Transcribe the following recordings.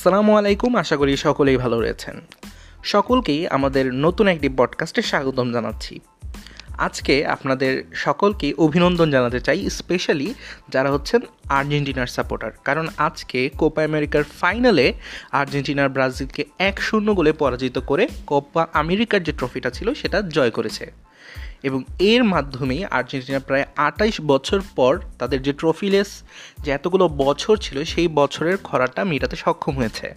আসসালামু আলাইকুম, আশা করি সকলেই ভালো রয়েছেন। সকলকেই আমাদের নতুন একটি পডকাস্টে স্বাগতম জানাচ্ছি। আজকে আপনাদের সকলকে অভিনন্দন জানাতে চাই, স্পেশালি যারা হচ্ছেন আর্জেন্টিনার সাপোর্টার। কারণ আজকে কোপা আমেরিকার ফাইনালে আর্জেন্টিনার ব্রাজিলকে এক শূন্য গোলে পরাজিত করে কোপা আমেরিকার যে ট্রফিটা ছিল, সেটা জয় করেছে। এবং এর মাধ্যমেই আর্জেন্টিনা প্রায় আটাইশ বছর পর তাদের যে ট্রফিলেস যে এতগুলো বছর ছিল, সেই বছরের খরাটা মেটাতে সক্ষম হয়েছে।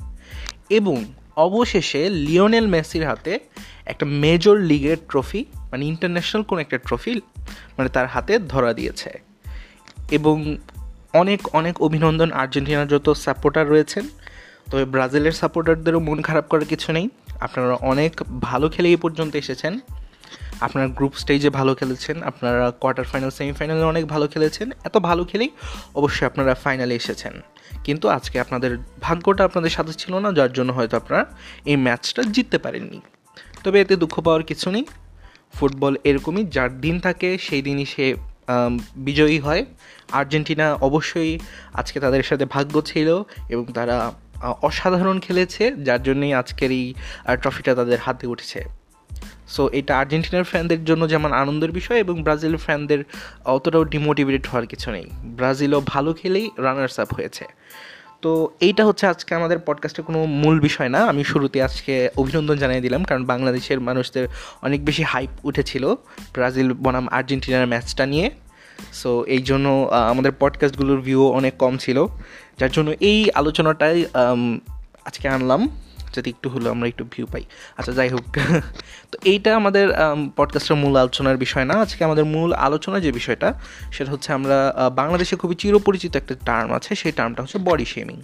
এবং অবশেষে লিওনেল মেসির হাতে একটা মেজর লিগের ট্রফি মানে ইন্টারন্যাশনাল কোনো একটা ট্রফি মানে তার হাতে ধরা দিয়েছে। এবং অনেক অনেক অভিনন্দন আর্জেন্টিনার যত সাপোর্টার রয়েছেন। তবে ব্রাজিলের সাপোর্টারদেরও মন খারাপ করার কিছু নেই। আপনারা অনেক ভালো খেলে এই পর্যন্ত এসেছেন। আপনারা গ্রুপ স্টেজে ভালো খেলেছেন, আপনারা কোয়ার্টার ফাইনাল সেমিফাইনালে অনেক ভালো খেলেছেন, এত ভালো খেলেই অবশ্যই আপনারা ফাইনালে এসেছেন। কিন্তু আজকে আপনাদের ভাগ্যটা আপনাদের সাথে ছিল না, যার জন্য হয়তো আপনারা এই ম্যাচটা জিততে পারেননি। তবে এতে দুঃখ পাওয়ার কিছু নেই। ফুটবল এরকমই, যার দিন থাকে সেই দিনই সে বিজয়ী হয়। আর্জেন্টিনা অবশ্যই আজকে তাদের সাথে ভাগ্য ছিল এবং তারা অসাধারণ খেলেছে, যার জন্যই আজকের এই ট্রফিটা তাদের হাতে উঠেছে। সো এটা আর্জেন্টিনার ফ্যানদের জন্য যেমন আনন্দের বিষয় এবং ব্রাজিলের ফ্যানদের অতটাও ডিমোটিভেটেড হওয়ার কিছু নেই। ব্রাজিলও ভালো খেলেই রানার্স আপ হয়েছে। তো এইটা হচ্ছে আজকে আমাদের পডকাস্টের কোনো মূল বিষয় না। আমি শুরুতে আজকে অভিনন্দন জানিয়ে দিলাম, কারণ বাংলাদেশের মানুষদের অনেক বেশি হাইপ উঠেছিল ব্রাজিল বনাম আর্জেন্টিনার ম্যাচটা নিয়ে। সো এই জন্য আমাদের পডকাস্টগুলোর ভিউ অনেক কম ছিল। যার জন্য এই আলোচনাটাই আজকে আনলাম। যাতে একটু হলেও আমরা একটু ভিউ পাই। আচ্ছা যাই হোক। তো এইটা আমাদের পডকাস্টের মূল আলোচনার বিষয় না। আজকে আমাদের মূল আলোচনা যে বিষয়টা, সেটা হচ্ছে আমরা বাংলাদেশে খুবই চিরপরিচিত একটা টার্ম আছে। সেই টার্মটা হচ্ছে বডি শেমিং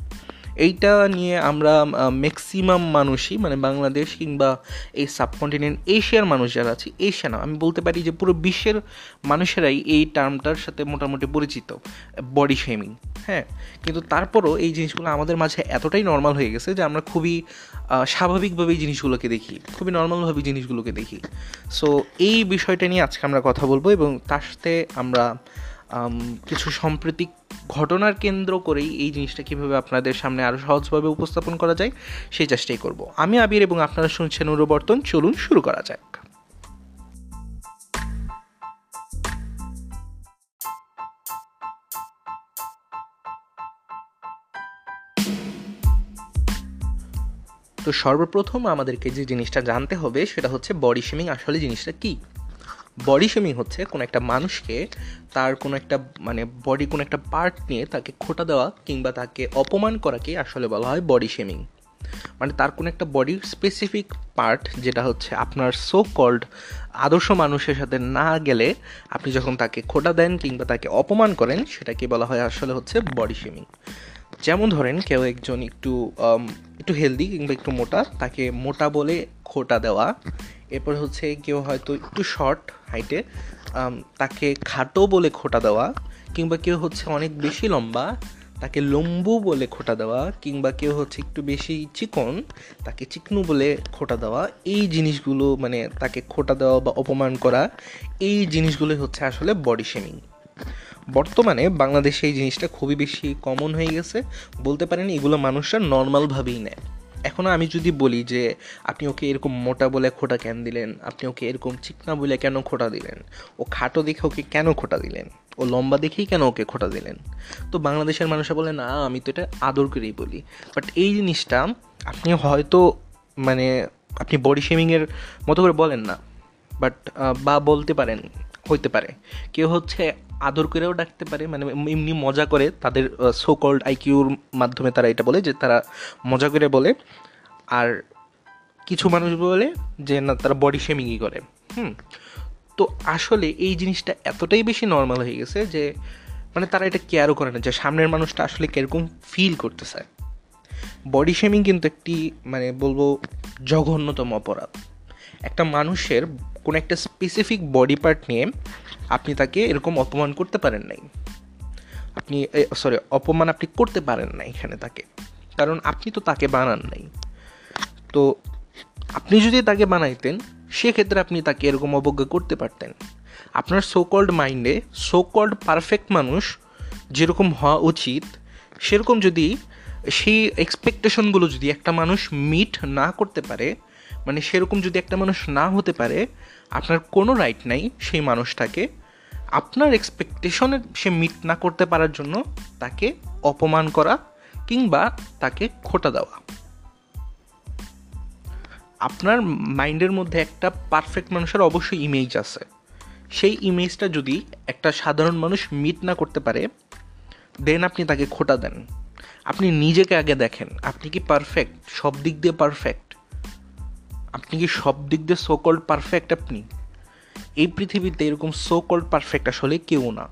এইটা নিয়ে আমরা ম্যাক্সিমাম মানুষই মানে বাংলাদেশ কিংবা এই সাবকন্টিনেন্ট এশিয়ার মানুষ যারা আছে এশিয়া না, আমি বলতে পারি যে পুরো বিশ্বের মানুষেরাই এই টার্মটার সাথে মোটামুটি পরিচিত বডি শেমিং হ্যাঁ কিন্তু তারপরও এই জিনিসগুলো আমাদের মাঝে এতটাই নর্মাল হয়ে গেছে যে আমরা খুবই স্বাভাবিকভাবে এই জিনিসগুলোকে দেখি, খুবই নর্মালভাবে জিনিসগুলোকে দেখি। সো এই বিষয়টা নিয়ে আজকে আমরা কথা বলব এবং তার সাথে আমরা কিছু সাম্প্রতিক ঘটনার কেন্দ্র করেই এই জিনিসটা কীভাবে আপনাদের সামনে আরও সহজভাবে উপস্থাপন করা যায়, সেই চেষ্টাই করব। আমি আবির এবং আপনারা শুনছেন অনুবর্তন, চলুন শুরু করা যাক। তো সর্বপ্রথম আমাদেরকে যে জিনিসটা জানতে হবে সেটা হচ্ছে বডি শেমিং আসলে জিনিসটা কী? বডি শেমিং হচ্ছে কোনো একটা মানুষকে তার কোনো একটা মানে বডি কোনো একটা পার্ট নিয়ে তাকে খোটা দেওয়া কিংবা তাকে অপমান করাকে আসলে বলা হয় বডি শেমিং মানে তার কোনো একটা বডির স্পেসিফিক পার্ট যেটা হচ্ছে আপনার সো কল্ড আদর্শ মানুষের সাথে না গেলে আপনি যখন তাকে খোটা দেন কিংবা তাকে অপমান করেন, সেটাকে বলা হয় আসলে হচ্ছে বডি শেমিং যেমন ধরেন কেউ একজন একটু একটু হেলদি কিংবা একটু মোটা, তাকে মোটা বলে খোটা দেওয়া। এরপর হচ্ছে কেউ হয়তো একটু শর্ট হাইটে তাকে খাটো বলে খোটা দেওয়া, কিংবা কেউ হচ্ছে অনেক বেশি লম্বা, তাকে লম্বু বলে খোটা দেওয়া, কিংবা কেউ হচ্ছে একটু বেশি চিকন, তাকে চিকনু বলে খোটা দেওয়া। এই জিনিসগুলো মানে তাকে খোটা দেওয়া বা অপমান করা, এই জিনিসগুলোই হচ্ছে আসলে বডি শেমিং বর্তমানে বাংলাদেশে এই জিনিসটা খুবই বেশি কমন হয়ে গেছে। বলতে পারেন এগুলো মানুষরা নর্মালভাবেই নেয়। এখন আমি যদি বলি যে আপনি ওকে এরকম মোটা বলে খোটা কেন দিলেন? আপনি ওকে এরকম চিকনা বলে কেন খোটা দিলেন? ও খাটো দেখে ওকে কেন খোটা দিলেন? ও লম্বা দেখেই কেন ওকে খোটা দিলেন? তো বাংলাদেশের মানুষরা বলে, না, আমি তো এটা আদর করেই বলি। বাট এই জিনিসটা আপনি হয়তো মানে আপনি বডি শেমিংয়ের মতো করে বলেন না। বাট বা বলতে পারেন, হইতে পারে। কেউ হচ্ছে আদর করেও ডাকতে পারে মানে এমনি মজা করে তাদের সো কল্ড আইকিউর মাধ্যমে তারা এটা বলে যে তারা মজা করে বলে। আর কিছু মানুষ বলে যে না, তারা বডি শেমিংই করে। হুম। তো আসলে এই জিনিসটা এতটাই বেশি নর্মাল হয়ে গেছে যে মানে তারা এটা কেয়ারও করে না যে সামনের মানুষটা আসলে কীরকম ফিল করতেছে। বডি শেমিং কিন্তু একটি মানে বলব, জঘন্যতম অপরাধ। একটা মানুষের কোনো একটা স্পেসিফিক বডি পার্ট নিয়ে আপনি তাকে এরকম অপমান করতে পারেন নাই। আপনি সরি অপমান আপনি করতে পারেন না এখানে তাকে। কারণ আপনি তো তাকে বানান নাই। তো আপনি যদি তাকে বানাইতেন, সেক্ষেত্রে আপনি তাকে এরকম অবজ্ঞা করতে পারতেন। আপনার সোকল্ড মাইন্ডে সোকল্ড পারফেক্ট মানুষ যেরকম হওয়া উচিত, সেরকম যদি সেই এক্সপেকটেশনগুলো যদি একটা মানুষ মিট না করতে পারে মানে সেরকম যদি একটা মানুষ না হতে পারে, আপনার কোনো রাইট নাই সেই মানুষটাকে আপনার এক্সপেকটেশনের সে মিট না করতে পারার জন্য তাকে অপমান করা কিংবা তাকে খোটা দেওয়া। আপনার মাইন্ডের মধ্যে একটা পারফেক্ট মানুষের অবশ্যই ইমেজ আছে। সেই ইমেজটা যদি একটা সাধারণ মানুষ মিট না করতে পারে দেন আপনি তাকে খোটা দেন। আপনি নিজেকে আগে দেখেন, আপনি কি পারফেক্ট সব দিক দিয়ে পারফেক্ট আপনি কি সব দিক দিয়ে সো কল্ড পারফেক্ট আপনি? এই পৃথিবীতে এরকম সো কল্ড পারফেক্ট আসলে কেউ না।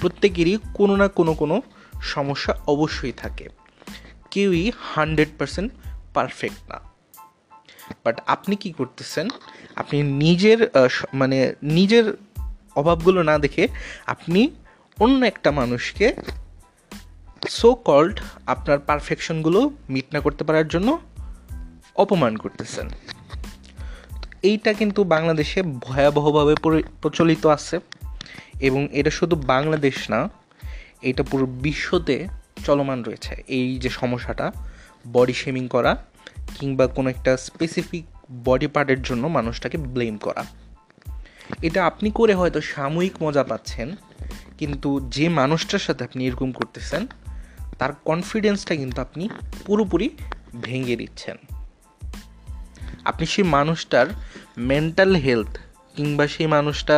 প্রত্যেকেরই কোনো না কোনো কোনো সমস্যা অবশ্যই থাকে। কেউই হান্ড্রেড পারসেন্ট পারফেক্ট না। বাট আপনি কি করতেছেন? আপনি নিজের মানে নিজের অভাবগুলো না দেখে আপনি অন্য একটা মানুষকে সো কল্ড আপনার পারফেকশনগুলো মিট না করতে পারার জন্য অপমান করতেছেন। এইটা কিন্তু বাংলাদেশে ভয়াবহভাবে প্রচলিত আছে এবং এটা শুধু বাংলাদেশ না, এটা পুরো বিশ্বতে চলমান রয়েছে। এই যে সমস্যাটা বডি শেমিং করা কিংবা কোনো একটা স্পেসিফিক বডি পার্টের জন্য মানুষটাকে ব্লেম করা। এটা আপনি করে হয়তো সাময়িক মজা পাচ্ছেন, কিন্তু যে মানুষটার সাথে আপনি এরকম করতেছেন, তার কনফিডেন্সটা কিন্তু আপনি পুরোপুরি ভেঙে দিচ্ছেন। আপনি সেই মানুষটার মেন্টাল হেলথ কিংবা সেই মানুষটা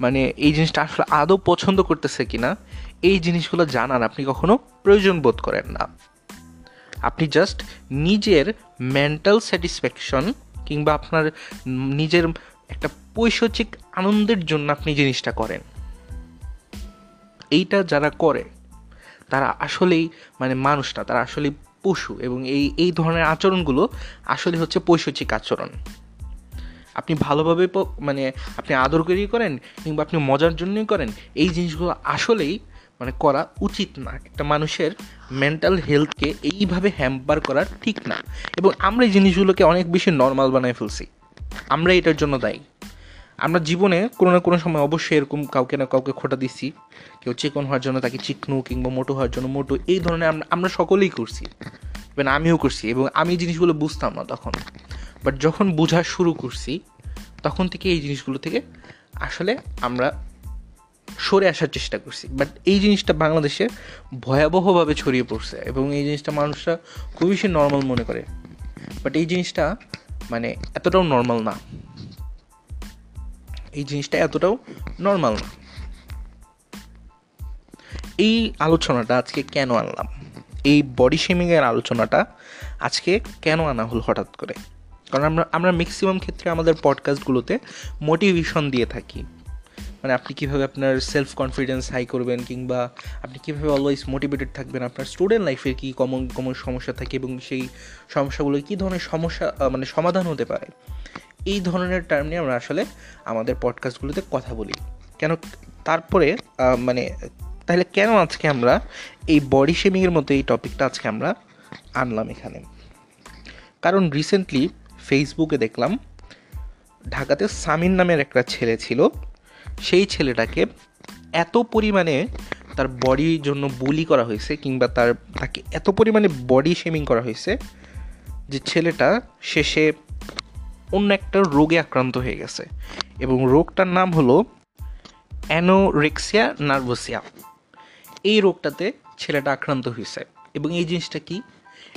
মানে এই জিনিসটা আসলে আদৌ পছন্দ করতেছে কিনা, এই জিনিসগুলো জানার আপনি কখনো প্রয়োজন বোধ করেন না। আপনি জাস্ট নিজের মেন্টাল স্যাটিসফ্যাকশন কিংবা আপনার নিজের একটা পৈশচিক আনন্দের জন্য আপনি জিনিসটা করেন। এইটা যারা করে, তারা আসলেই মানে মানুষ না তারা আসলে পশু এবং এই এই ধরনের আচরণগুলো আসলে হচ্ছে পৈশচিক আচরণ। আপনি ভালোভাবে মানে আপনি আদর করেই করেন কিংবা আপনি মজার জন্যই করেন, এই জিনিসগুলো আসলেই মানে করা উচিত না। একটা মানুষের মেন্টাল হেলথকে এইভাবে হ্যাম্পার করা ঠিক না। এবং আমরা এই জিনিসগুলোকে অনেক বেশি নর্মাল বানায় ফেলছি। আমরা এটার জন্য দায়ী। আমরা জীবনে কোনো না কোনো সময় অবশ্যই এরকম কাউকে না কাউকে খোটা দিচ্ছি কেউ চিকন হওয়ার জন্য তাকে চিকনু কিংবা মোটো হওয়ার জন্য মোটো, এই ধরনের আমরা আমরা সকলেই করছি। ইভেন আমিও করছি এবং আমি জিনিসগুলো বুঝতাম না তখন। বাট যখন বোঝা শুরু করছি, তখন থেকে এই জিনিসগুলো থেকে আসলে আমরা সরে আসার চেষ্টা করছি। বাট এই জিনিসটা বাংলাদেশে ভয়াবহভাবে ছড়িয়ে পড়ছে এবং এই জিনিসটা মানুষরা খুবই বেশি নর্মাল মনে করে। বাট এই জিনিসটা মানে এতটাও নর্মাল না। এই জিনিসটা এতটাও নর্মাল না। এই আলোচনাটা আজকে কেন আনলাম? এই বডি শেমিংয়ের আলোচনাটা আজকে কেন আনা হল হঠাৎ করে? কারণ আমরা আমরা ম্যাক্সিমাম ক্ষেত্রে আমাদের পডকাস্টগুলোতে মোটিভেশন দিয়ে থাকি। মানে আপনি কীভাবে আপনার সেলফ কনফিডেন্স হাই করবেন কিংবা আপনি কীভাবে অলওয়েজ মোটিভেটেড থাকবেন, আপনার স্টুডেন্ট লাইফের কী কমন কমন সমস্যা থাকে এবং সেই সমস্যাগুলো কী ধরনের সমস্যা মানে সমাধান হতে পারে? এই ধরনের টার্ম নিয়ে আমরা আসলে আমাদের পডকাস্টগুলোতে কথা বলি। কেন তারপরে মানে তাহলে কেন আজকে আমরা এই বডি শেমিংয়ের মতো এই টপিকটা আজকে আমরা আনলাম এখানে? কারণ রিসেন্টলি ফেসবুকে দেখলাম, ঢাকাতে সামিন নামের একটা ছেলে ছিল। সেই ছেলেটাকে এত পরিমাণে তার বডির জন্য বুলি করা হয়েছে কিংবা তার, তাকে এত পরিমাণে বডি শেমিং করা হয়েছে যে ছেলেটা শেষে অন্য একটা রোগে আক্রান্ত হয়ে গেছে। এবং রোগটার নাম হলো অ্যানোরেক্সিয়া নার্ভোসিয়া। এই রোগটাতে ছেলেটা আক্রান্ত হয়েছে। এবং এই জিনিসটা কি?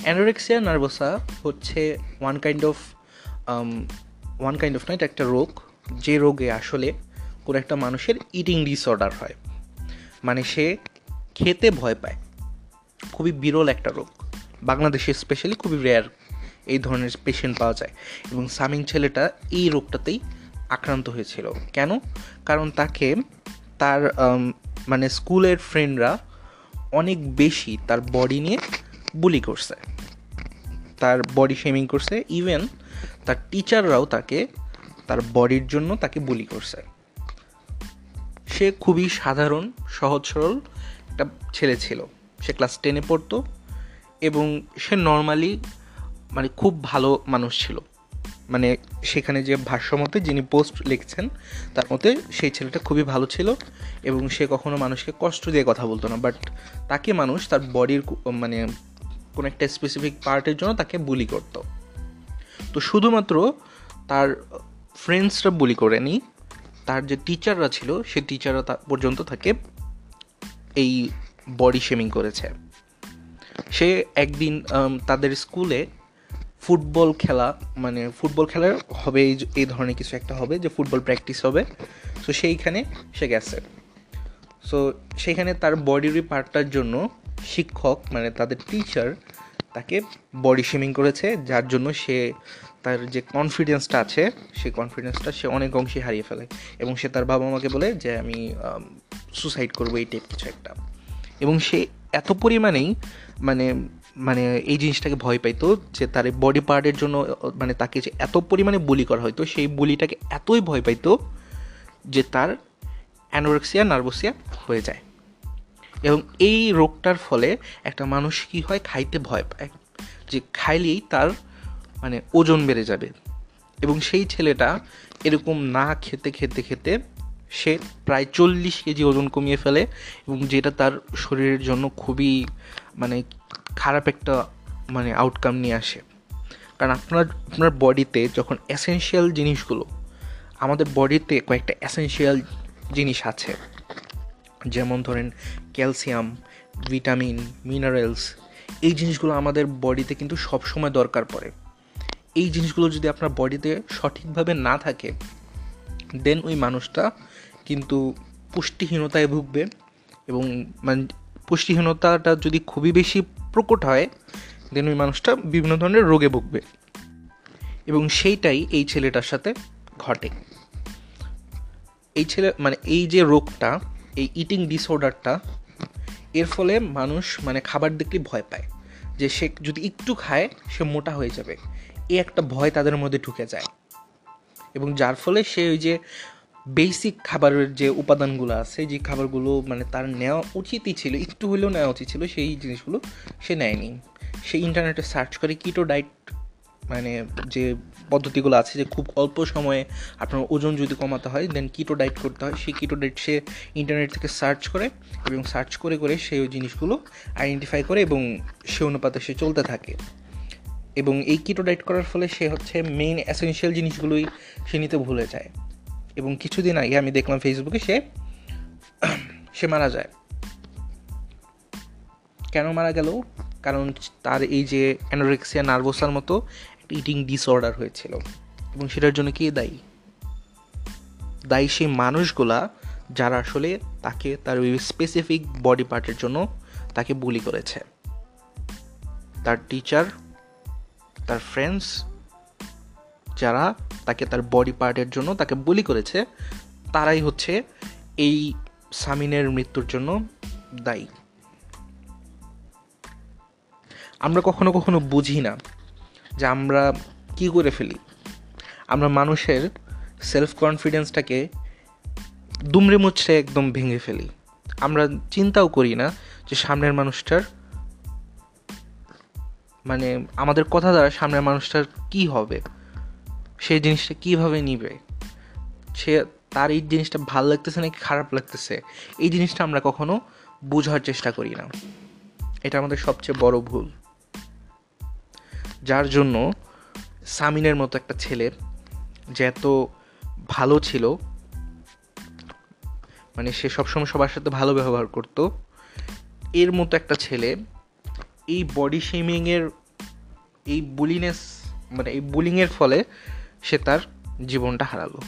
অ্যানোরেক্সিয়া নার্ভোসা হচ্ছে one kind of one kind of না, এটা একটা রোগ। যে রোগে আসলে কোনো একটা মানুষের ইটিং ডিসঅর্ডার হয়। মানে সে খেতে ভয় পায়। খুবই বিরল একটা রোগ। বাংলাদেশে স্পেশালি খুবই রেয়ার এই ধরনের পেশেন্ট পাওয়া যায়। এবং সামিং ছেলেটা এই রোগটাতেই আক্রান্ত হয়েছিল। কেন? কারণ তাকে তার মানে স্কুলের ফ্রেন্ডরা অনেক বেশি তার বডি নিয়ে বুলি করছে। তার বডি শেমিং করছে। ইভেন তার টিচাররাও তাকে তার বডির জন্য তাকে বুলি করছে। সে খুবই সাধারণ, সহজ, সরল একটা ছেলে ছিল। সে ক্লাস টেনে পড়তো এবং সে নর্মালি মানে খুব ভালো মানুষ ছিল। মানে সেখানে যে ভাষ্য মতে যিনি পোস্ট লিখছেন, তার মতে সেই ছেলেটা খুবই ভালো ছিল এবং সে কখনো মানুষকে কষ্ট দিয়ে কথা বলতো না। বাট তাকে মানুষ তার বডির মানে কোনো একটা স্পেসিফিক পার্টের জন্য তাকে বুলি করতো। তো শুধুমাত্র তার ফ্রেন্ডসরা বুলি করেনি তার যে টিচাররা ছিল, সে টিচাররা পর্যন্ত তাকে এই বডি শেমিং করেছে। সে একদিন তাদের স্কুলে ফুটবল খেলা মানে ফুটবল খেলার হবে এই এই ধরনের কিছু একটা হবে যে ফুটবল প্র্যাকটিস হবে। সো সেইখানে সে গেছে। সো সেখানে তার বডির পার্টটার জন্য শিক্ষক মানে তাদের টিচার তাকে বডি শেমিং করেছে, যার জন্য সে তার যে কনফিডেন্সটা আছে, সেই কনফিডেন্সটা সে অনেক অংশে হারিয়ে ফেলে। এবং সে তার বাবা মাকে বলে যে, আমি সুসাইড করব, এই টাইপ কিছু একটা। এবং সে এত পরিমাণেই মানে মানে এই জিনিসটাকে ভয় পাইতো যে তার বডি পার্টের জন্য মানে তাকে যে এত পরিমাণে বুলি করা হয়তো সেই বুলিটাকে এতই ভয় পাইতো যে তার অ্যানোরেক্সিয়া নার্ভোসিয়া হয়ে যায়। এবং এই রোগটার ফলে একটা মানুষ কী হয়? খাইতে ভয় পায়। যে খাইলেই তার মানে ওজন বেড়ে যাবে। এবং সেই ছেলেটা এরকম না খেতে খেতে খেতে সে প্রায় চল্লিশ কেজি ওজন কমিয়ে ফেলে এবং যেটা তার শরীরের জন্য খুবই মানে খারাপ একটা মানে আউটকাম নিয়ে আসে। কারণ আপনার আপনার বডিতে যখন এসেনশিয়াল জিনিসগুলো, আমাদের বডিতে কয়েকটা এসেনশিয়াল জিনিস আছে। যেমন ধরেন ক্যালসিয়াম ভিটামিন মিনারেলস এই জিনিসগুলো আমাদের বডিতে কিন্তু সবসময় দরকার পড়ে। এই জিনিসগুলো যদি আপনার বডিতে সঠিকভাবে না থাকে দেন ওই মানুষটা কিন্তু পুষ্টিহীনতায় ভুগবে এবং মানে পুষ্টিহীনতাটা যদি খুবই বেশি প্রকট হয় দেন ওই মানুষটা বিভিন্ন ধরনের রোগে ভুগবে। এবং সেইটাই এই ছেলেটার সাথে ঘটে। এই ছেলে মানে এই যে রোগটা, এই ইটিং ডিসঅর্ডারটা এর ফলে মানুষ মানে খাবার দেখলে ভয় পায়। যে সে যদি একটু খায়, সে মোটা হয়ে যাবে। এ একটা ভয় তাদের মধ্যে ঢুকে যায়। এবং যার ফলে সে ওই যে বেসিক খাবারের যে উপাদানগুলো আছে, যে খাবারগুলো মানে তার নেওয়া উচিতই ছিল, একটু হলেও নেওয়া উচিত ছিল, সেই জিনিসগুলো সে নেয়নি। সে ইন্টারনেটে সার্চ করে কিটো ডায়েট মানে যে পদ্ধতিগুলো আছে, যে খুব অল্প সময়ে আপনার ওজন যদি কমাতে হয় দেন কিটো ডায়েট করতে হয়, সেই কিটো ডায়েট সে ইন্টারনেট থেকে সার্চ করে এবং সার্চ করে করে সেই জিনিসগুলো আইডেন্টিফাই করে এবং সে অনুপাতে সে চলতে থাকে। এবং এই কিটো ডায়েট করার ফলে সে হচ্ছে মেইন অ্যাসেন্সিয়াল জিনিসগুলোই সে নিতে ভুলে যায়। এবং কিছুদিন আগে আমি দেখলাম ফেসবুকে সে সে মারা যায়। কেন মারা গেল? কারণ তার এই যে অ্যানোরেক্সিয়া নার্ভোসার মতো একটা ইটিং ডিসঅর্ডার হয়েছিল। এবং সেটার জন্য কে দায়ী? দায়ী সেই মানুষগুলা যারা আসলে তাকে তার ওই স্পেসিফিক বডি পার্টের জন্য তাকে বুলি করেছে। তার টিচার তার ফ্রেন্ডস যারা তাকে তার বডি পার্টের জন্য তাকে বলি করেছে, তারাই হচ্ছে এই সামিনের মৃত্যুর জন্য দায়ী। আমরা কখনো কখনো বুঝি না যে আমরা কি করে ফেলি। আমরা মানুষের সেলফ কনফিডেন্সটাকে দুমড়ে মুচড়ে একদম ভেঙে ফেলি। আমরা চিন্তাও করি না যে সামনের মানুষটার মানে আমাদের কথা দ্বারা সামনের মানুষটার কি হবে। সেই জিনিসটা কীভাবে নিবে? সে, তার এই জিনিসটা ভালো লাগতেছে নাকি খারাপ লাগতেছে? এই জিনিসটা আমরা কখনো বোঝার চেষ্টা করি না। এটা আমাদের সবচেয়ে বড় ভুল। যার জন্য সামিনের মতো একটা ছেলে যে এত ভালো ছিল মানে সে সবসময় সবার সাথে ভালো ব্যবহার করত, এর মতো একটা ছেলে এই বডি শেমিংয়ের এই বুলিনেস মানে এই বুলিংয়ের ফলে সে তার জীবনটা হারালো।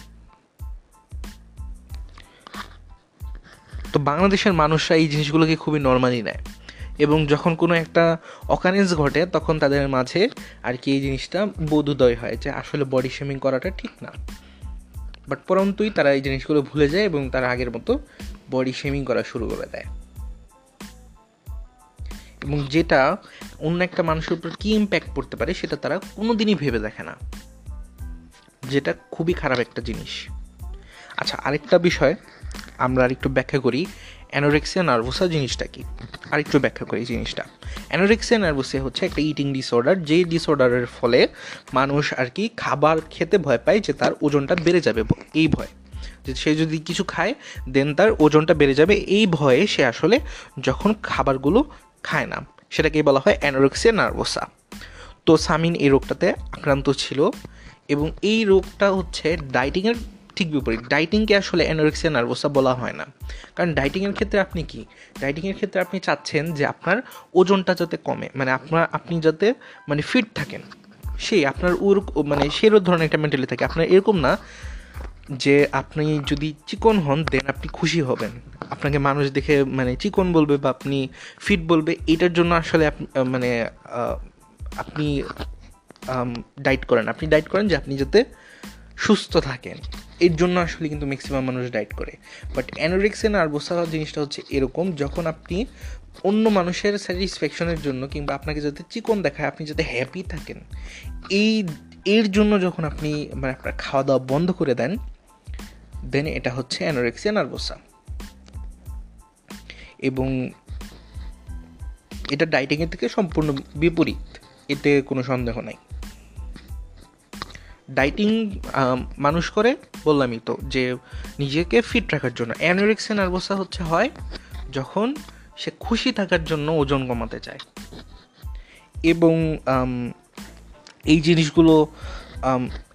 তো বাংলাদেশের মানুষরা এই জিনিসগুলোকে খুবই নর্মালি নেয় এবং যখন কোনো একটা অকারেন্স ঘটে, তখন তাদের মাঝে আর কি এই জিনিসটা বোধোদয় হয় যে আসলে বডি শেমিং করাটা ঠিক না। বাট পরন্তই তারা এই জিনিসগুলো ভুলে যায় এবং তারা আগের মতো বডি শেমিং করা শুরু করে দেয়। এবং যেটা অন্য একটা মানুষের উপর কী ইম্প্যাক্ট পড়তে পারে, সেটা তারা কোনো দিনই ভেবে দেখে না। যেটা খুবই খারাপ একটা জিনিস। আচ্ছা আরেকটা বিষয়, আমরা আরেকটু ব্যাখ্যা করি অ্যানোরেক্সিয়া নার্ভোসা জিনিসটা কি? আরেকটু ব্যাখ্যা করি জিনিসটা। অ্যানোরেক্সিয়া নার্ভোসিয়া হচ্ছে একটা ইটিং ডিসঅর্ডার যেই ডিসঅর্ডারের ফলে মানুষ আর কি খাবার খেতে ভয় পায় যে তার ওজনটা বেড়ে যাবে এই ভয়। যে সে যদি কিছু খায় দেন তার ওজনটা বেড়ে যাবে, এই ভয়ে সে আসলে যখন খাবারগুলো খায় না, সেটাকেই বলা হয় অ্যানোরেক্সিয়া নার্ভোসা তো সামিন এই রোগটাতে আক্রান্ত ছিল। এবং এই রোগটা হচ্ছে ডাইটিংয়ের ঠিক বিপরীত। ডাইটিংকে আসলে অ্যানোরেক্সিয়া নার্ভোসা বলা হয় না। কারণ ডাইটিংয়ের ক্ষেত্রে আপনি কি? ডাইটিংয়ের ক্ষেত্রে আপনি চাচ্ছেন যে আপনার ওজনটা যাতে কমে মানে আপনার, আপনি যাতে মানে ফিট থাকেন। সেই আপনার ওর মানে সেরও ধরনের একটা মেন্টালি থাকে। আপনার এরকম না যে আপনি যদি চিকন হন দেন আপনি খুশি হবেন। আপনাকে মানুষ দেখে মানে চিকন বলবে বা আপনি ফিট বলবে, এটার জন্য আসলে মানে আপনি ডাইট করেন। আপনি ডাইট করেন যে আপনি যাতে সুস্থ থাকেন। এর জন্য আসলে কিন্তু ম্যাক্সিমাম মানুষ ডাইট করে। বাট অ্যানোরেক্সিয়া নার্ভোসা জিনিসটা হচ্ছে এরকম, যখন আপনি অন্য মানুষের স্যাটিসফ্যাকশনের জন্য কিংবা আপনাকে যাতে চিকন দেখায়, আপনি যাতে হ্যাপি থাকেন, এই, এর জন্য যখন আপনি মানে আপনার খাওয়া দাওয়া বন্ধ করে দেন দেন এটা হচ্ছে অ্যানোরেক্সিয়া নার্ভোসা এবং এটা ডাইটিংয়ের থেকে সম্পূর্ণ বিপরীত। এতে কোনো সন্দেহ নাই। ডাইটিং মানুষ করে বললামই তো, যে নিজেকে ফিট রাখার জন্য। অ্যানোরেক্সিয়া নার্ভোসা হচ্ছে হয় যখন সে খুশি থাকার জন্য ওজন কমাতে চায়। এবং এই জিনিসগুলো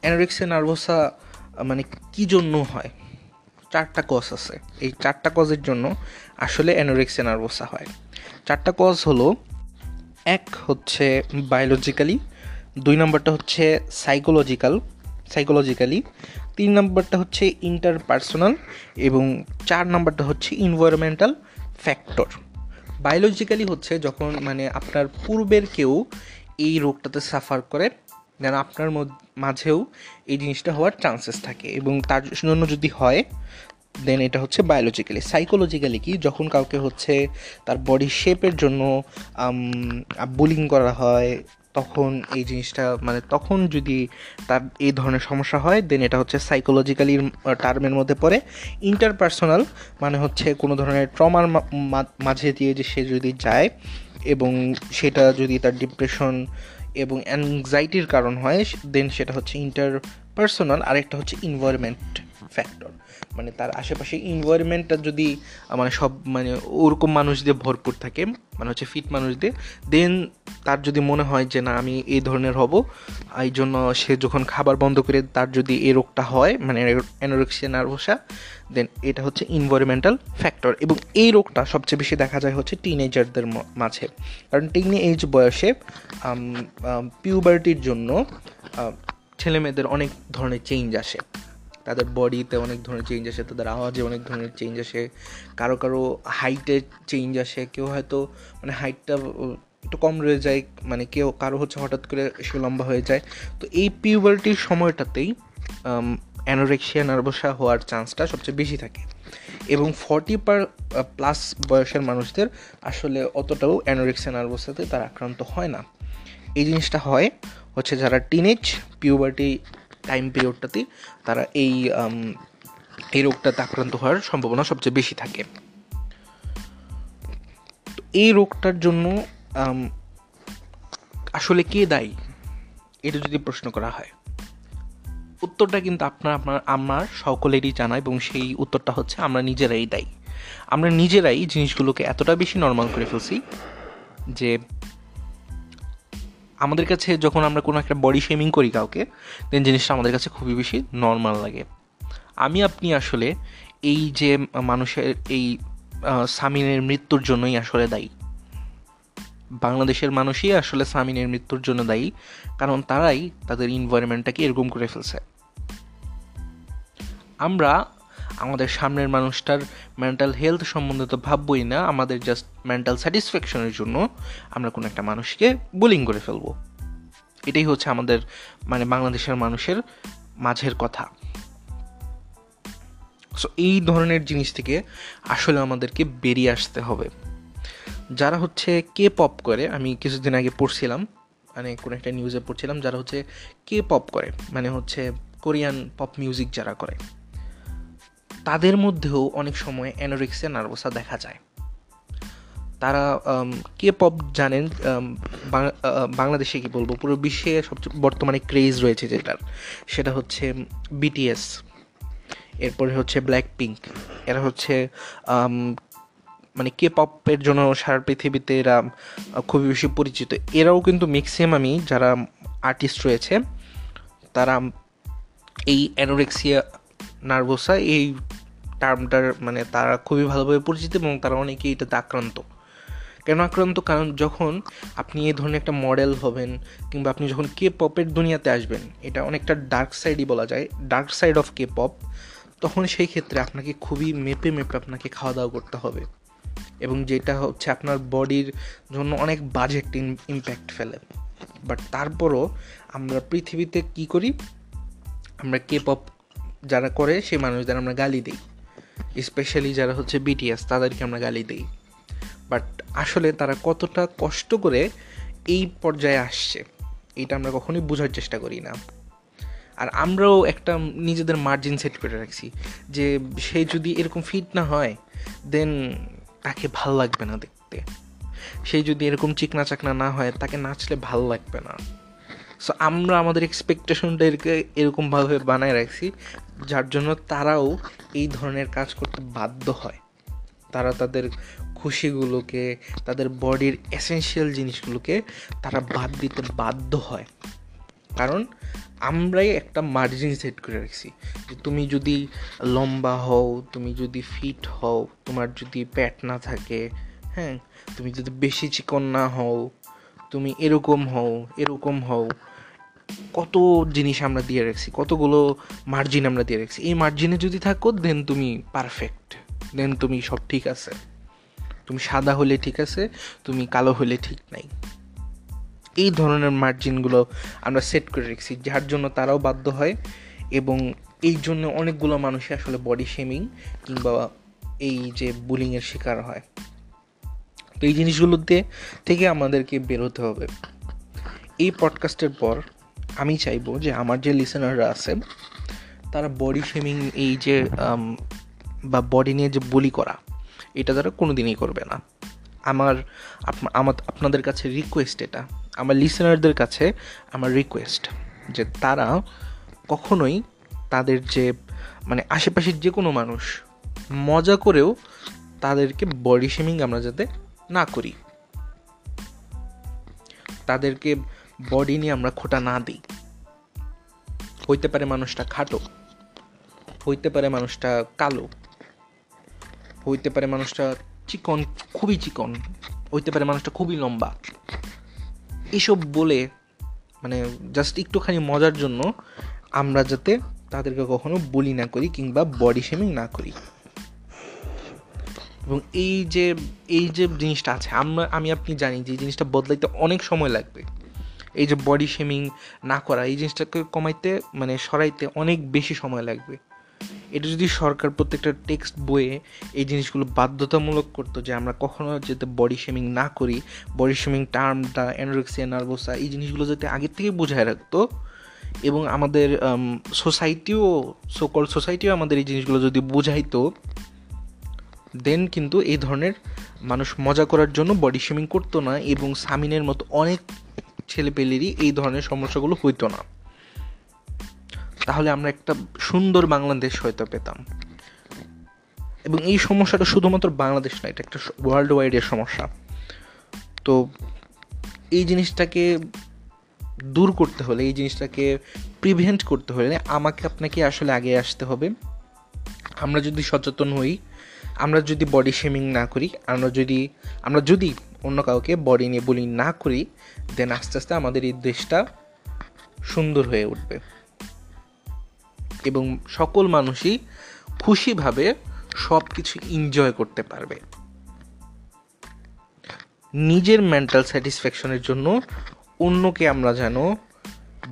অ্যানোরেক্সিয়া নার্ভোসা মানে কী জন্য হয়? চারটা কজ আছে। এই চারটা কজের জন্য আসলে অ্যানোরেক্সিয়া নার্ভোসা হয়। চারটা কজ হলো, এক হচ্ছে বায়োলজিক্যালি দুই নম্বরটা হচ্ছে সাইকোলজিক্যাল সাইকোলজিক্যালি তিন নম্বরটা হচ্ছে ইন্টারপার্সোনাল এবং চার নম্বরটা হচ্ছে ইনভায়রনমেন্টাল ফ্যাক্টর বায়োলজিক্যালি হচ্ছে যখন মানে আপনার পূর্বের কেউ এই রোগটাতে সাফার করে যেন আপনার মাঝেও এই জিনিসটা হওয়ার চান্সেস থাকে এবং তার জন্য যদি হয় দেন এটা হচ্ছে বায়োলজিক্যালি সাইকোলজিক্যালি কি যখন কাউকে হচ্ছে তার বডি শেপের জন্য বুলিং করা হয় তখন এই জিনিসটা মানে তখন যদি তার এই ধরনের সমস্যা হয় দেন এটা হচ্ছে সাইকোলজিক্যালি টার্মের মধ্যে পড়ে। ইন্টারপার্সোনাল মানে হচ্ছে কোনো ধরনের ট্রমার মাঝে দিয়ে যে সে যদি যায় এবং সেটা যদি তার ডিপ্রেশন এবং অ্যাংজাইটির কারণ হয় দেন সেটা হচ্ছে ইন্টার পার্সোনাল আরেকটা হচ্ছে ইনভায়রনমেন্ট ফ্যাক্টর মানে তার আশেপাশে ইনভায়রনমেন্টটা যদি মানে সব মানে ওরকম মানুষ দিয়ে ভরপুর থাকে মানে হচ্ছে ফিট মানুষ দিয়ে দেন তার যদি মনে হয় যে না, আমি এই ধরনের হব, এই জন্য সে যখন খাবার বন্ধ করে তার যদি এই রোগটা হয় মানে অ্যানোরেক্সিয়া নার্ভোসা দেন এটা হচ্ছে ইনভায়রনমেন্টাল ফ্যাক্টর এবং এই রোগটা সবচেয়ে বেশি দেখা যায় হচ্ছে টিনেজারদের মাঝে। কারণ টিনে এজ বয়সে পিউবার্টির জন্য ছেলে মেয়েদের অনেক ধরনের চেঞ্জ আসে। তাদের বডিতে অনেক ধরনের চেঞ্জ আসে, তাদের আওয়াজে অনেক ধরনের চেঞ্জ আসে, কারও কারও হাইটে চেঞ্জ আসে, কেউ হয়তো মানে হাইটটা একটু কম রয়ে যায় মানে কেউ, কারও হচ্ছে হঠাৎ করে সে লম্বা হয়ে যায়। তো এই পিউবার্টির সময়টাতেই অ্যানোরেক্সিয়া নার্ভসা হওয়ার চান্সটা সবচেয়ে বেশি থাকে। এবং ফর্টি পার প্লাস বয়সের মানুষদের আসলে অতটাও অ্যানোরেক্সিয়া নার্ভসাতে তারা আক্রান্ত হয় না। এই জিনিসটা হয় হচ্ছে যারা টিনেজ পিউবার্টি টাইম পিরিয়ডটাতে তারা এই এই রোগটাতে আক্রান্ত হওয়ার সম্ভাবনা সবচেয়ে বেশি থাকে। এই রোগটার জন্য আসলে কে দায়ী? এটা যদি প্রশ্ন করা হয়। উত্তরটা কিন্তু আপনার আপনার, আমার সকলেরই জানা এবং সেই উত্তরটা হচ্ছে আমরা নিজেরাই দায়ী। আমরা নিজেরাই জিনিসগুলোকে এতটা বেশি নর্মাল করে ফেলছি যে আমাদের কাছে যখন আমরা কোনো একটা বডি শেমিং করি কাউকে দেন জিনিসটা আমাদের কাছে খুবই বেশি নর্মাল লাগে। আমি, আপনি আসলে এই যে মানুষের এই সামিনের মৃত্যুর জন্যই আসলে দায়ী। বাংলাদেশের মানুষই আসলে সামিনের মৃত্যুর জন্য দায়ী, কারণ তারাই তাদের ইনভায়রনমেন্টটাকে এরকম করে ফেলছে। আমরা আমাদের সামনের মানুষটার মেন্টাল হেলথ সম্বন্ধে তো ভাববই না, আমাদের জাস্ট মেন্টাল স্যাটিসফ্যাকশনের জন্য আমরা কোনো একটা মানুষকে বুলিং করে ফেলব। এটাই হচ্ছে আমাদের মানে বাংলাদেশের মানুষের মাঝের কথা। সো এই ধরনের জিনিস থেকে আসলে আমাদেরকে বেরিয়ে আসতে হবে। যারা হচ্ছে কে পপ করে, আমি কিছুদিন আগে পড়ছিলাম মানে কোনো একটা নিউজে পড়ছিলাম, যারা হচ্ছে কে পপ করে মানে হচ্ছে কোরিয়ান পপ মিউজিক যারা করে, তাদের মধ্যেও অনেক সময় অ্যানোরিক্সিয়া নার্ভোসা দেখা যায়। তারা কে পপ জানেন বাংলাদেশে কি বলব, পুরো বিশ্বে সবচেয়ে বর্তমানে ক্রেজ রয়েছে যেটার। সেটা হচ্ছে বিটিএস এরপরে হচ্ছে ব্ল্যাক পিঙ্ক এরা হচ্ছে মানে কে পপের জন্য সারা পৃথিবীতে এরা খুবই বেশি পরিচিত। এরাও কিন্তু ম্যাক্সিমামই যারা আর্টিস্ট রয়েছে, তারা এই অ্যানোরেক্সিয়া নার্ভোসা এই টার্মটার মানে তারা খুবই ভালোভাবে পরিচিত এবং তারা অনেকেই এটাতে আক্রান্ত। কেন আক্রান্ত? কারণ যখন আপনি এই ধরনের একটা মডেল হবেন কিংবা আপনি যখন কে পপের দুনিয়াতে আসবেন, এটা অনেকটা ডার্ক সাইডই বলা যায় dark side of K pop তখন সেই ক্ষেত্রে আপনাকে খুবই মেপে মেপে আপনাকে খাওয়া দাওয়া করতে হবে। এবং যেটা হচ্ছে আপনার বডির জন্য অনেক বাজে একটা ইম্প্যাক্ট ফেলে। বাট তারপরও আমরা পৃথিবীতে কি করি? আমরা কে পপ যারা করে, সেই মানুষদের আমরা গালি দিই। স্পেশালি যারা হচ্ছে বিটিএস তাদেরকে আমরা গালি দিই। বাট আসলে তারা কতটা কষ্ট করে এই পর্যায়ে আসছে, এটা আমরা কখনোই বোঝার চেষ্টা করি না। আর আমরাও একটা নিজেদের মার্জিন সেট করে রাখছি যে সে যদি এরকম ফিট না হয় দেন তাকে ভালো লাগবে না দেখতে। সে যদি এরকম চিকনা চাকনা না হয়, তাকে নাচলে ভালো লাগবে না। সো আমরা আমাদের এক্সপেকটেশনটাকে এরকমভাবে বানায় রাখছি, যার জন্য তারাও এই ধরনের কাজ করতে বাধ্য হয়। তারা তাদের খুশিগুলোকে, তাদের বডির এসেন্সিয়াল জিনিসগুলোকে তারা বাদ দিতে বাধ্য হয়। কারণ আমরাই একটা মার্জিন সেট করে রাখছি। যে তুমি যদি লম্বা হও, তুমি যদি ফিট হও, তোমার যদি প্যাট না থাকে হ্যাঁ তুমি যদি বেশি চিকন না হও, তুমি এরকম হও এরকম হও, কত জিনিস আমরা দিয়ে রাখছি, কতগুলো মার্জিন আমরা দিয়ে রাখছি। এই মার্জিনে যদি থাকো দেন তুমি পারফেক্ট দেন তুমি সব ঠিক আছে। তুমি সাদা হলে ঠিক আছে, তুমি কালো হলে ঠিক নাই। এই ধরনের মার্জিনগুলো আমরা সেট করে রেখেছি, যার জন্য তারাও বাধ্য হয় এবং এই জন্য অনেকগুলো মানুষই আসলে বডি শেমিং কিংবা এই যে বুলিংয়ের শিকার হয়। তো এই জিনিসগুলোতে থেকে আমাদেরকে বেরোতে হবে। এই পডকাস্টের পর আমি চাইব যে আমার যে লিসেনাররা আছে তারা বডি শেমিং এই যে বা বডি নিয়ে যে বলি করা, এটা তারা কোনো দিনই করবে না। আমার আমার, আপনাদের কাছে রিকোয়েস্ট এটা। আমার লিসেনারদের কাছে আমার রিকোয়েস্ট যে তারা কখনোই তাদের যে মানে আশেপাশের যে কোনো মানুষ, মজা করেও তাদেরকে বডি শেমিং আমরা যাতে না করি। তাদেরকে বডি নিয়ে আমরা খোটা না দিই। হইতে পারে মানুষটা খাটো, হইতে পারে মানুষটা কালো হইতে পারে মানুষটা চিকন, খুবই চিকন। হইতে পারে মানুষটা খুবই লম্বা। এসব বলে মানে জাস্ট একটুখানি মজার জন্য আমরা যাতে তাদেরকে কখনো বলি না করি কিংবা বডি শেমিং না করি। এবং এই যে এই যে জিনিসটা আছে, আমরা, আমি আপনি জানি যে এই জিনিসটা বদলাইতে অনেক সময় লাগবে। এই যে বডি শেমিং না করা, এই জিনিসটাকে কমাইতে মানে সরাইতে অনেক বেশি সময় লাগবে। এটা যদি সরকার প্রত্যেকটা টেক্সট বইয়ে এই জিনিসগুলো বাধ্যতামূলক করতো যে আমরা কখনো যাতে বডি শেমিং না করি বডি শেমিং টার্মটা অ্যানোরেক্সিয়া নার্ভোসা এই জিনিসগুলো যাতে আগের থেকে বোঝায় রাখতো এবং আমাদের সোসাইটিও সকল সোসাইটিও আমাদের এই জিনিসগুলো যদি বোঝাইতো দেন কিন্তু এই ধরনের মানুষ মজা করার জন্য বডি শেমিং করতো না এবং সামিনের মতো অনেক ছেলেপেলেরই এই ধরনের সমস্যাগুলো হইতো না। তাহলে আমরা একটা সুন্দর বাংলাদেশ হয়তো পেতাম। এবং এই সমস্যাটা শুধুমাত্র বাংলাদেশ না, এটা একটা ওয়ার্ল্ড ওয়াইডের সমস্যা। তো এই জিনিসটাকে দূর করতে হলে, এই জিনিসটাকে প্রিভেন্ট করতে হলে আমাকে, আপনাকে আসলে আগে আসতে হবে। আমরা যদি সচেতন হই, আমরা যদি বডি শেমিং না করি, আমরা যদি আমরা যদি অন্য কাউকে বডি নিয়ে বলি না করি দেন আস্তে আস্তে আমাদের এই দেশটা সুন্দর হয়ে উঠবে। এবং সকল মানুষই খুশিভাবে সব কিছু এনজয় করতে পারবে। নিজের মেন্টাল স্যাটিসফ্যাকশনের জন্য অন্যকে আমরা যেন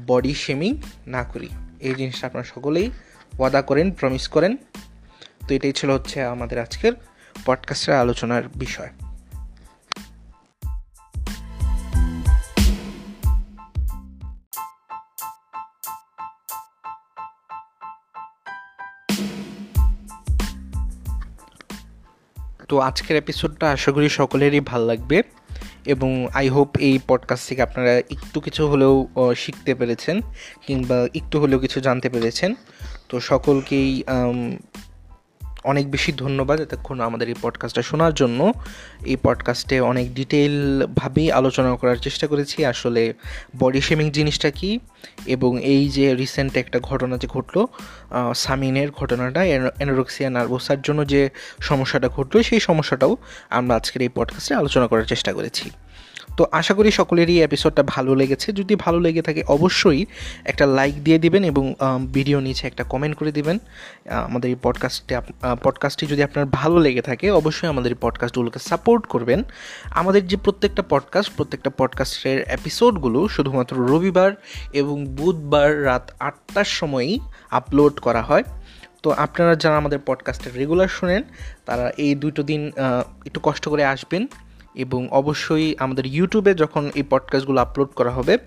বডি শেমিং না করি। এই জিনিসটা আপনারা সকলেই ওয়াদা করেন প্রমিস করেন। তো এটাই ছিল হচ্ছে আমাদের আজকের পডকাস্টের আলোচনার বিষয়। তো আজকের এপিসোডটা আশা করি সকলেরই ভালো লাগবে এবং আই হোপ এই পডকাস্ট থেকে আপনারা একটু কিছু হলেও শিখতে পেরেছেন কিংবা একটু হলেও কিছু জানতে পেরেছেন। তো সকলকেই অনেক বেশি ধন্যবাদ এতক্ষণ আমাদের এই পডকাস্টটা শোনার জন্য। এই পডকাস্টে অনেক ডিটেলভাবেই আলোচনা করার চেষ্টা করেছি। আসলে বডি শেমিং জিনিসটা কি এবং এই যে রিসেন্ট একটা ঘটনা যে ঘটলো সামিনের ঘটনাটা এনোরক্সিয়া নার্ভোসার জন্য যে সমস্যাটা ঘটলো, সেই সমস্যাটাও আমরা আজকের এই পডকাস্টে আলোচনা করার চেষ্টা করেছি। তো আশা করি সকলেরই এপিসোডটা ভালো লেগেছে। যদি ভালো লেগে থাকে, অবশ্যই একটা লাইক দিয়ে দিবেন এবং ভিডিও নিচে একটা কমেন্ট করে দিবেন। আমাদের এই পডকাস্টে পডকাস্টটি যদি আপনার ভালো লেগে থাকে, অবশ্যই আমাদের এই পডকাস্টগুলোকে সাপোর্ট করবেন। আমাদের যে প্রত্যেকটা পডকাস্ট প্রত্যেকটা পডকাস্টের এপিসোডগুলো শুধুমাত্র রবিবার এবং বুধবার রাত আটটার সময়ই আপলোড করা হয়। তো আপনারা যারা আমাদের পডকাস্টের রেগুলার শোনেন, তারা এই দুটো দিন একটু কষ্ট করে আসবেন। এবং অবশ্যই আমাদের ইউটিউবে যখন এই পডকাস্টগুলো আপলোড করা হবে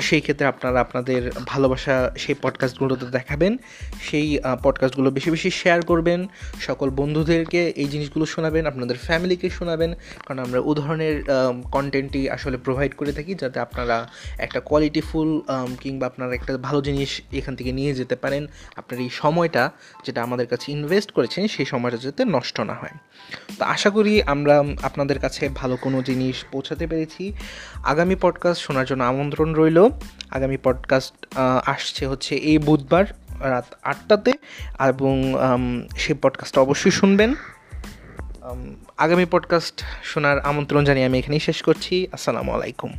সেই ক্ষেত্রে আপনারা আপনাদের ভালোবাসা সেই পডকাস্টগুলোতে দেখাবেন। সেই পডকাস্টগুলো বেশি বেশি শেয়ার করবেন। সকল বন্ধুদেরকে এই জিনিসগুলো শোনাবেন, আপনাদের ফ্যামিলিকে শোনাবেন। কারণ আমরা উদাহরণের কন্টেন্টই আসলে প্রোভাইড করে থাকি যাতে আপনারা একটা কোয়ালিটিফুল কিংবা আপনারা একটা ভালো জিনিস এখান থেকে নিয়ে যেতে পারেন। আপনার এই সময়টা যেটা আমাদের কাছে ইনভেস্ট করেছেন, সেই সময়টা যাতে নষ্ট না হয়। তো আশা করি আমরা আপনাদের কাছে ভালো কোনো জিনিস পৌঁছাতে পেরেছি। আগামী পডকাস্ট শোনার জন্য আমন্ত্রণ রইল। আগামী পডকাস্ট আসছে হচ্ছে এই বুধবার রাত আটটাতে এবং সেই পডকাস্টটা অবশ্যই শুনবেন। আগামী পডকাস্ট শোনার আমন্ত্রণ জানিয়ে আমি এখানেই শেষ করছি। আসসালামু আলাইকুম।